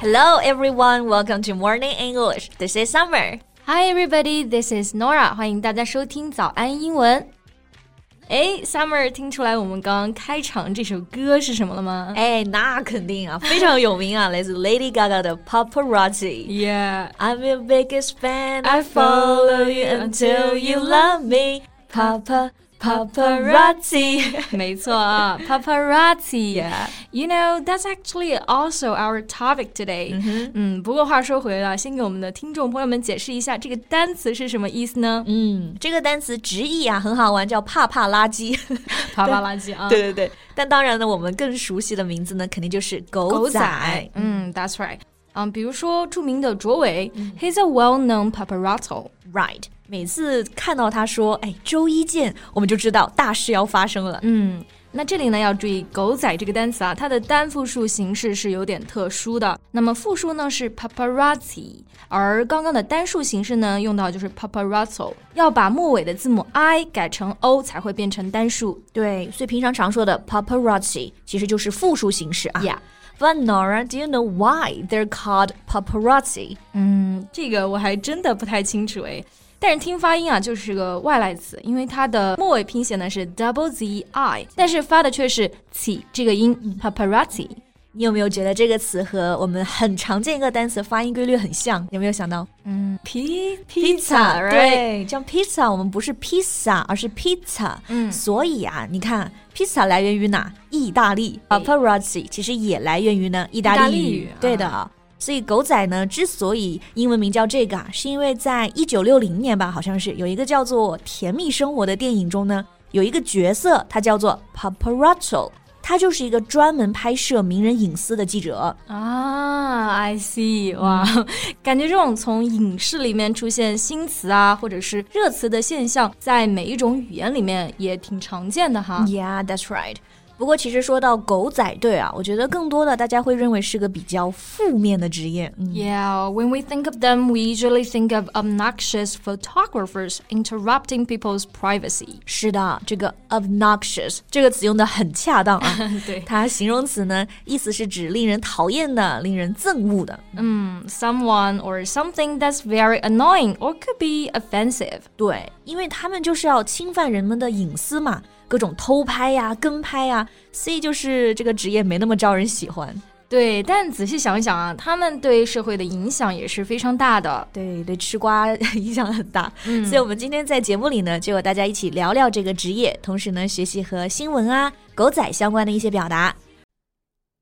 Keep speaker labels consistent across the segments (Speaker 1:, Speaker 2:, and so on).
Speaker 1: Hello everyone, welcome to Morning English. This is Summer.
Speaker 2: Hi everybody, this is Nora. 欢迎大家收听早安英文。哎，Summer，听出来我们刚刚开场这首歌是什么了吗？
Speaker 1: 哎，那肯定啊，非常有名啊，来自 Lady Gaga 的
Speaker 2: Paparazzi。Yeah,
Speaker 1: I'm your biggest fan. I follow you until you love me. Papa. Paparazzi，
Speaker 2: 没错啊，paparazzi。
Speaker 1: Yeah.
Speaker 2: You know that's actually also our topic today. 嗯，不过话说回来，先给我们的听众朋友们解释一下这个单词是什么意思呢？
Speaker 1: 嗯，这个单词直译啊很好玩，叫怕怕垃圾。
Speaker 2: 啪啪垃圾啊，
Speaker 1: 对对对，但当然呢，我们更熟悉的名字呢，肯定就是狗
Speaker 2: 狗
Speaker 1: 仔。
Speaker 2: 仔。嗯，That's right. 嗯，比如说着名的卓伟，He's a well-known paparazzo.
Speaker 1: Right， 每次看到他说“哎，周一见”，我们就知道大事要发生了。
Speaker 2: 嗯，那这里呢要注意“狗仔”这个单词啊，它的单复数形式是有点特殊的。那么复数呢是 paparazzi，而刚刚的单数形式呢用到就是 paparazzo，要把末尾的字母 i 改成 o 才会变成单数。
Speaker 1: 对，所以平常常说的 paparazzi 其实就是复数形式啊。
Speaker 2: Yeah.
Speaker 1: But Nora, do you know why they're called paparazzi?
Speaker 2: 嗯，这个我还真的不太清楚诶。但是听发音啊，就是个外来词，因为它的末尾拼写呢是 double z i，但是发的却是起这个音 paparazzi。
Speaker 1: 你有没有觉得这个词和我们很常见一个单词发音规律很像？有没有想到
Speaker 2: 嗯，p
Speaker 1: pizza？对，像 pizza 我们不是 pizza，而是 pizza。
Speaker 2: 嗯
Speaker 1: 所以啊，你看 pizza 来源于哪？意大利。paparazzi 其实也来源于呢意大利语。
Speaker 2: 利语
Speaker 1: 对的啊。所以狗仔呢，之所以英文名叫这个啊，是因为在一九六零年吧，好像是有一个叫做《甜蜜生活》的电影中呢，有一个角色，他叫做 paparazzo，他就是一个专门拍摄名人隐私的记者。
Speaker 2: 啊，I see，哇，感觉这种从影视里面出现新词啊，或者是热词的现象，在每一种语言里面也挺常见的哈。
Speaker 1: Yeah, that's right. 不过其实说到狗仔队啊，我觉得更多的大家会认为是个比较负面的职业。嗯
Speaker 2: Yeah, when we think of them, we usually think of obnoxious photographers interrupting people's privacy.
Speaker 1: 是的，这个 obnoxious 这个词用的很恰当啊。
Speaker 2: 对
Speaker 1: 它形容词呢，意思是指令人讨厌的、令人憎恶的。
Speaker 2: 嗯，someone or something that's very annoying or could be offensive.
Speaker 1: 对，因为他们就是要侵犯人们的隐私嘛， 各种偷拍呀、跟拍呀，所以就是这个职业没那么招人喜欢。
Speaker 2: 对，但仔细想一想啊，他们对社会的影响也是非常大的。
Speaker 1: 对对，吃瓜影响很大，所以我们今天在节目里呢，就和大家一起聊聊这个职业，同时呢，学习和新闻啊、狗仔相关的一些表达。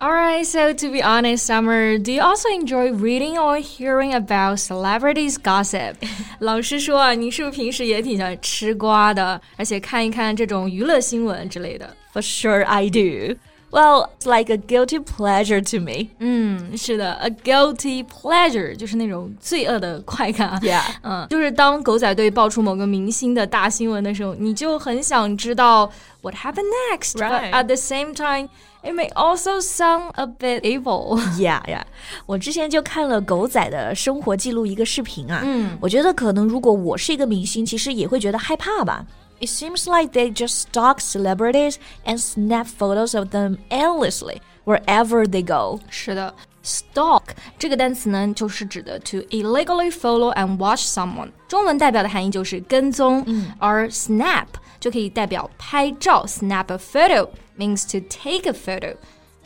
Speaker 2: Alright, so to be honest, Summer, do you also enjoy reading or hearing about celebrities gossip? 老实说啊，你是不是平时也挺喜欢吃瓜的，而且看一看这种娱乐新闻之类的？
Speaker 1: For sure, I do. Well, it's like a guilty pleasure to me.
Speaker 2: 嗯，是的，a guilty pleasure 就是那种罪恶的快感啊。
Speaker 1: Yeah.
Speaker 2: 嗯，就是当狗仔队爆出某个明星的大新闻的时候，你就很想知道 what happened next. But
Speaker 1: Right.
Speaker 2: at the same time, it may also sound a bit evil.
Speaker 1: Yeah, yeah. 我之前就看了狗仔的生活记录一个视频啊，
Speaker 2: 嗯
Speaker 1: 我觉得可能如果我是一个明星，其实也会觉得害怕吧。 It seems like they just stalk celebrities and snap photos of them endlessly wherever they go.
Speaker 2: 是的，stalk 这个单词呢，就是指的 to illegally follow and watch someone，中文代表的含义就是跟踪，而 snap 就可以代表拍照，snap a photo means to take a photo。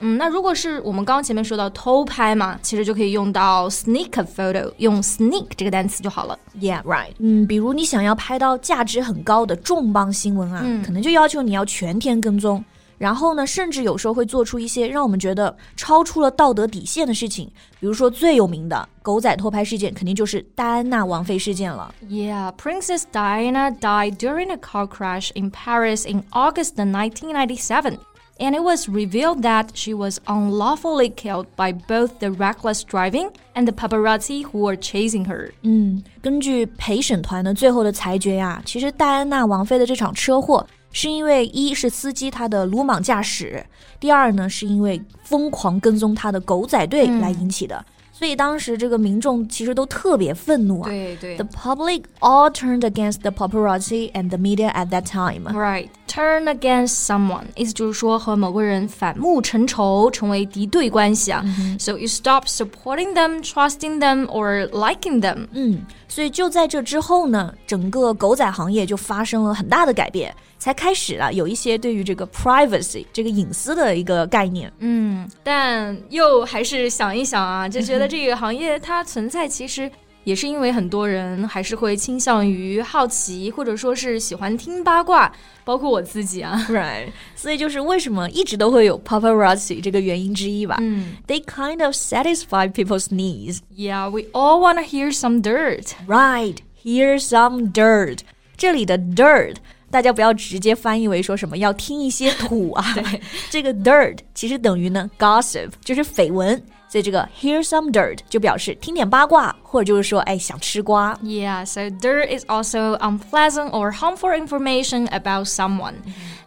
Speaker 2: 嗯，那如果是我们刚刚前面说到偷拍嘛，其实就可以用到 sneak a photo，用 sneak 这个单词就好了。
Speaker 1: Yeah, right. 嗯，比如你想要拍到价值很高的重磅新闻啊，
Speaker 2: 嗯
Speaker 1: 可能就要求你要全天跟踪。然后呢，甚至有时候会做出一些让我们觉得超出了道德底线的事情，比如说最有名的狗仔偷拍事件，肯定就是戴安娜王妃事件了。
Speaker 2: Yeah, Princess Diana died during a car crash in Paris in August 1997. and it was revealed that she was unlawfully killed by both the reckless driving and the paparazzi who were chasing her.
Speaker 1: 嗯，根据陪审团呢最后的裁决呀，其实戴安娜王妃的这场车祸是因为一是司机他的鲁莽驾驶，第二呢是因为疯狂跟踪他的狗仔队来引起的。 所以当时这个民众其实都特别愤怒啊。
Speaker 2: 对对。
Speaker 1: The public all turned against the paparazzi and the media at that time.
Speaker 2: Right, turn against someone，意思就是说和某个人反目成仇，成为敌对关系啊。So you stop supporting them, trusting them, or liking them.
Speaker 1: 嗯，所以就在这之后呢，整个狗仔行业就发生了很大的改变。才开始了有一些对于这个 privacy 这个隐私的一个概念。
Speaker 2: 嗯，但又还是想一想啊，就觉得这个行业它存在其实也是因为很多人还是会倾向于好奇，或者说是喜欢听八卦，包括我自己啊。
Speaker 1: Right，所以就是为什么一直都会有 paparazzi 这个原因之一吧。
Speaker 2: 嗯
Speaker 1: ，They kind of satisfy people's needs.
Speaker 2: Yeah, we all want to hear some dirt.
Speaker 1: Right, hear some dirt. 这里的 dirt 大家不要直接翻译为说什么要听一些土啊，这个 dirt 其实等于呢 gossip，就是绯闻。所以这个 hear some dirt 就表示听点八卦，或者就是说哎想吃瓜。
Speaker 2: Yeah, so dirt is also unpleasant or harmful information about someone.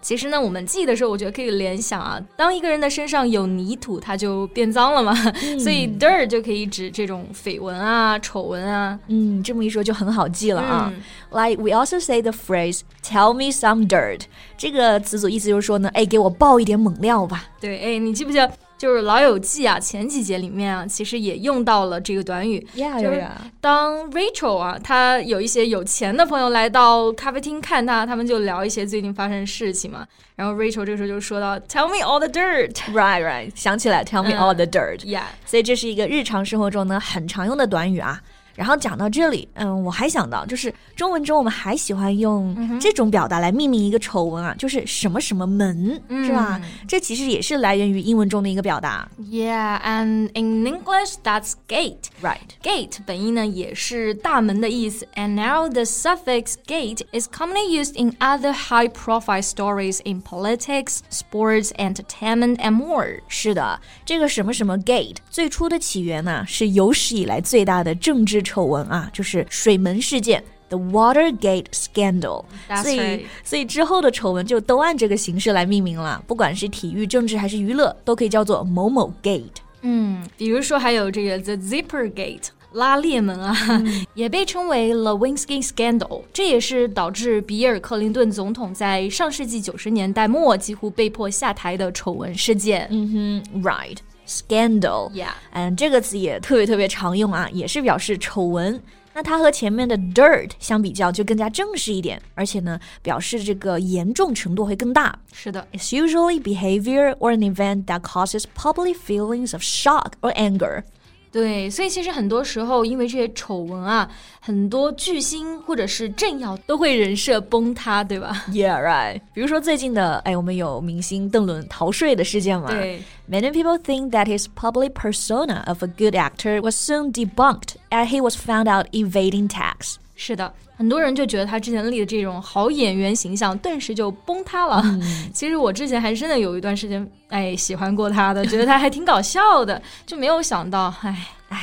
Speaker 2: 其实呢，我们记的时候，我觉得可以联想啊，当一个人的身上有泥土，他就变脏了嘛。所以 dirt 就可以指这种绯闻啊、丑闻啊。
Speaker 1: 嗯，这么一说就很好记了啊。Like we also say the phrase "tell me some dirt"，这个词组意思就是说呢，哎，给我爆一点猛料吧。
Speaker 2: 对，哎，你记不记得？就是《老友记》啊，前几节里面啊，其实也用到了这个短语。
Speaker 1: 就是
Speaker 2: 当 Rachel 啊，她有一些有钱的朋友来到咖啡厅看她，他们就聊一些最近发生的事情嘛。然后 Rachel 这个时候就说到：“Tell me all the dirt。”
Speaker 1: Right, right，想起来，Tell me all the dirt。
Speaker 2: Yeah，
Speaker 1: 所以这是一个日常生活中呢很常用的短语啊。然后讲到这里，嗯，我还想到，就是中文中我们还喜欢用这种表达来命名一个丑闻啊，就是什么什么门，是吧？这其实也是来源于英文中的一个表达。
Speaker 2: Yeah, and in English that's gate,
Speaker 1: right?
Speaker 2: Gate 本意呢也是大门的意思，and now the suffix gate is commonly used in other high-profile stories in politics, sports, entertainment, and more.
Speaker 1: 是的，这个什么什么 gate 最初的起源呢，是有史以来最大的政治。 丑闻啊，就是水门事件，the Watergate scandal。所以，所以之后的丑闻就都按这个形式来命名了，不管是体育、政治还是娱乐，都可以叫做某某 gate。
Speaker 2: 嗯，比如说还有这个 the Zipper Gate。拉链门啊，嗯、也被称为 Lewinsky Scandal，这也是导致比尔·克林顿总统在上世纪九十年代末几乎被迫下台的丑闻事件。
Speaker 1: 嗯哼，right。Scandal，yeah，嗯，这个词也特别特别常用啊，也是表示丑闻。那它和前面的 dirt 相比较就更加正式一点，而且呢，表示这个严重程度会更大。
Speaker 2: 是的，
Speaker 1: It's usually behavior or an event that causes public feelings of shock or anger.
Speaker 2: 对，所以其实很多时候，因为这些丑闻啊，很多巨星或者是政要都会人设崩塌，对吧
Speaker 1: ？Yeah, right。比如说最近的，哎，我们有明星邓伦逃税的事件嘛？
Speaker 2: 对。
Speaker 1: Many people think that his public persona of a good actor was soon debunked as he was found out evading tax.
Speaker 2: 是的，很多人就觉得他之前立的这种好演员形象顿时就崩塌了。
Speaker 1: 嗯、
Speaker 2: 其实我之前还真的有一段时间，哎，喜欢过他的，觉得他还挺搞笑的，就没有想到，哎
Speaker 1: 哎。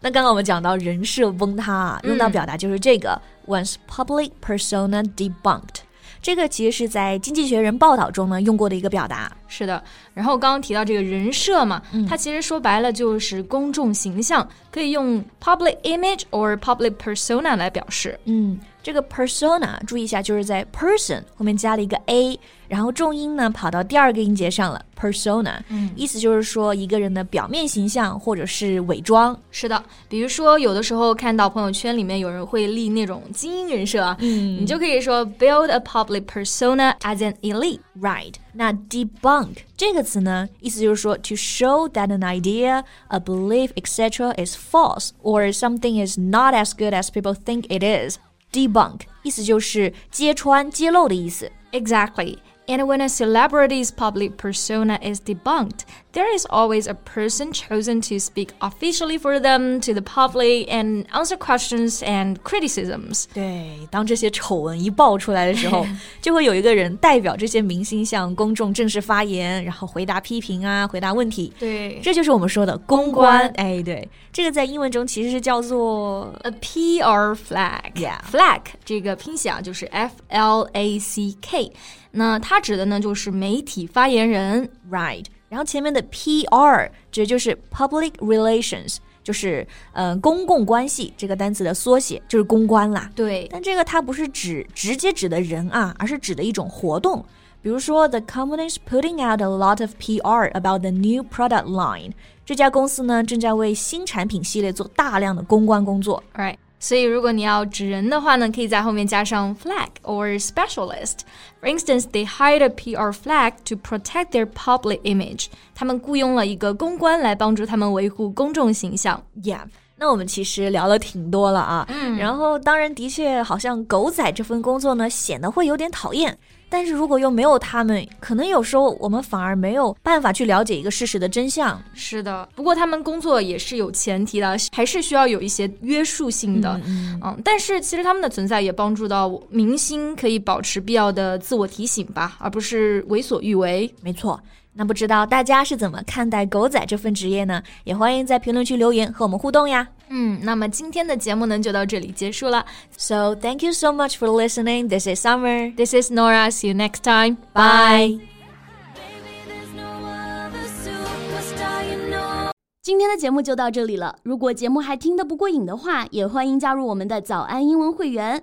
Speaker 1: 那刚刚我们讲到人设崩塌，用到表达就是这个、嗯、，one's public persona debunked。这个其实是在《经济学人》报道中呢用过的一个表达。
Speaker 2: 是的，然后刚刚提到这个人设嘛，嗯、它其实说白了就是公众形象，可以用 public image or public persona 来表示。
Speaker 1: 嗯，这个 persona 注意一下，就是在 person 后面加了一个 a，然后重音呢跑到第二个音节上了，persona，
Speaker 2: 嗯，
Speaker 1: 意思就是说一个人的表面形象或者是伪装。
Speaker 2: 是的，比如说有的时候看到朋友圈里面有人会立那种精英人设啊，
Speaker 1: 嗯，
Speaker 2: 你就可以说 build a public persona as an elite，right？
Speaker 1: 那 debunk 这个词呢，意思就是说 to show that an idea, a belief, etc. is false or something is not as good as people think it is. Debunk 意思就是揭穿、揭露的意思。
Speaker 2: Exactly. And when a celebrity's public persona is debunked, there is always a person chosen to speak officially for them to the public and answer questions and criticisms.
Speaker 1: 对，当这些丑闻一爆出来的时候，就会有一个人代表这些明星向公众正式发言，然后回答批评啊，回答问题。
Speaker 2: 对，
Speaker 1: 这就是我们说的公关。哎，对，这个在英文中其实是叫做
Speaker 2: a PR
Speaker 1: flag。Yeah，flag
Speaker 2: 这个拼写啊就是 F L A C K。那它指的呢就是媒体发言人，
Speaker 1: right？ 然后前面的 PR 指的就是 public relations，就是呃公共关系这个单词的缩写，就是公关啦。
Speaker 2: 对，
Speaker 1: 但这个它不是指直接指的人啊，而是指的一种活动。比如说，the company is putting out a lot of PR about the new product line。这家公司呢正在为新产品系列做大量的公关工作，
Speaker 2: right？ 所以，如果你要指人的话呢，可以在后面加上 flag or specialist。For instance, they hired a PR flag to protect their public image。他们雇佣了一个公关来帮助他们维护公众形象。
Speaker 1: Yeah。那我们其实聊了挺多了啊，嗯，然后当然的确好像狗仔这份工作呢显得会有点讨厌。但是如果又没有他们，可能有时候我们反而没有办法去了解一个事实的真相。
Speaker 2: 是的，不过他们工作也是有前提的，还是需要有一些约束性的。嗯，但是其实他们的存在也帮助到明星可以保持必要的自我提醒吧，而不是为所欲为。
Speaker 1: 没错。那不知道大家是怎么看待狗仔这份职业呢？也欢迎在评论区留言和我们互动呀。
Speaker 2: 嗯，那么今天的节目呢就到这里结束了。
Speaker 1: So thank you so much for listening. This is Summer.
Speaker 2: This is Nora. See you next time.
Speaker 1: Bye.
Speaker 3: 今天的节目就到这里了。如果节目还听得不过瘾的话，也欢迎加入我们的早安英文会员。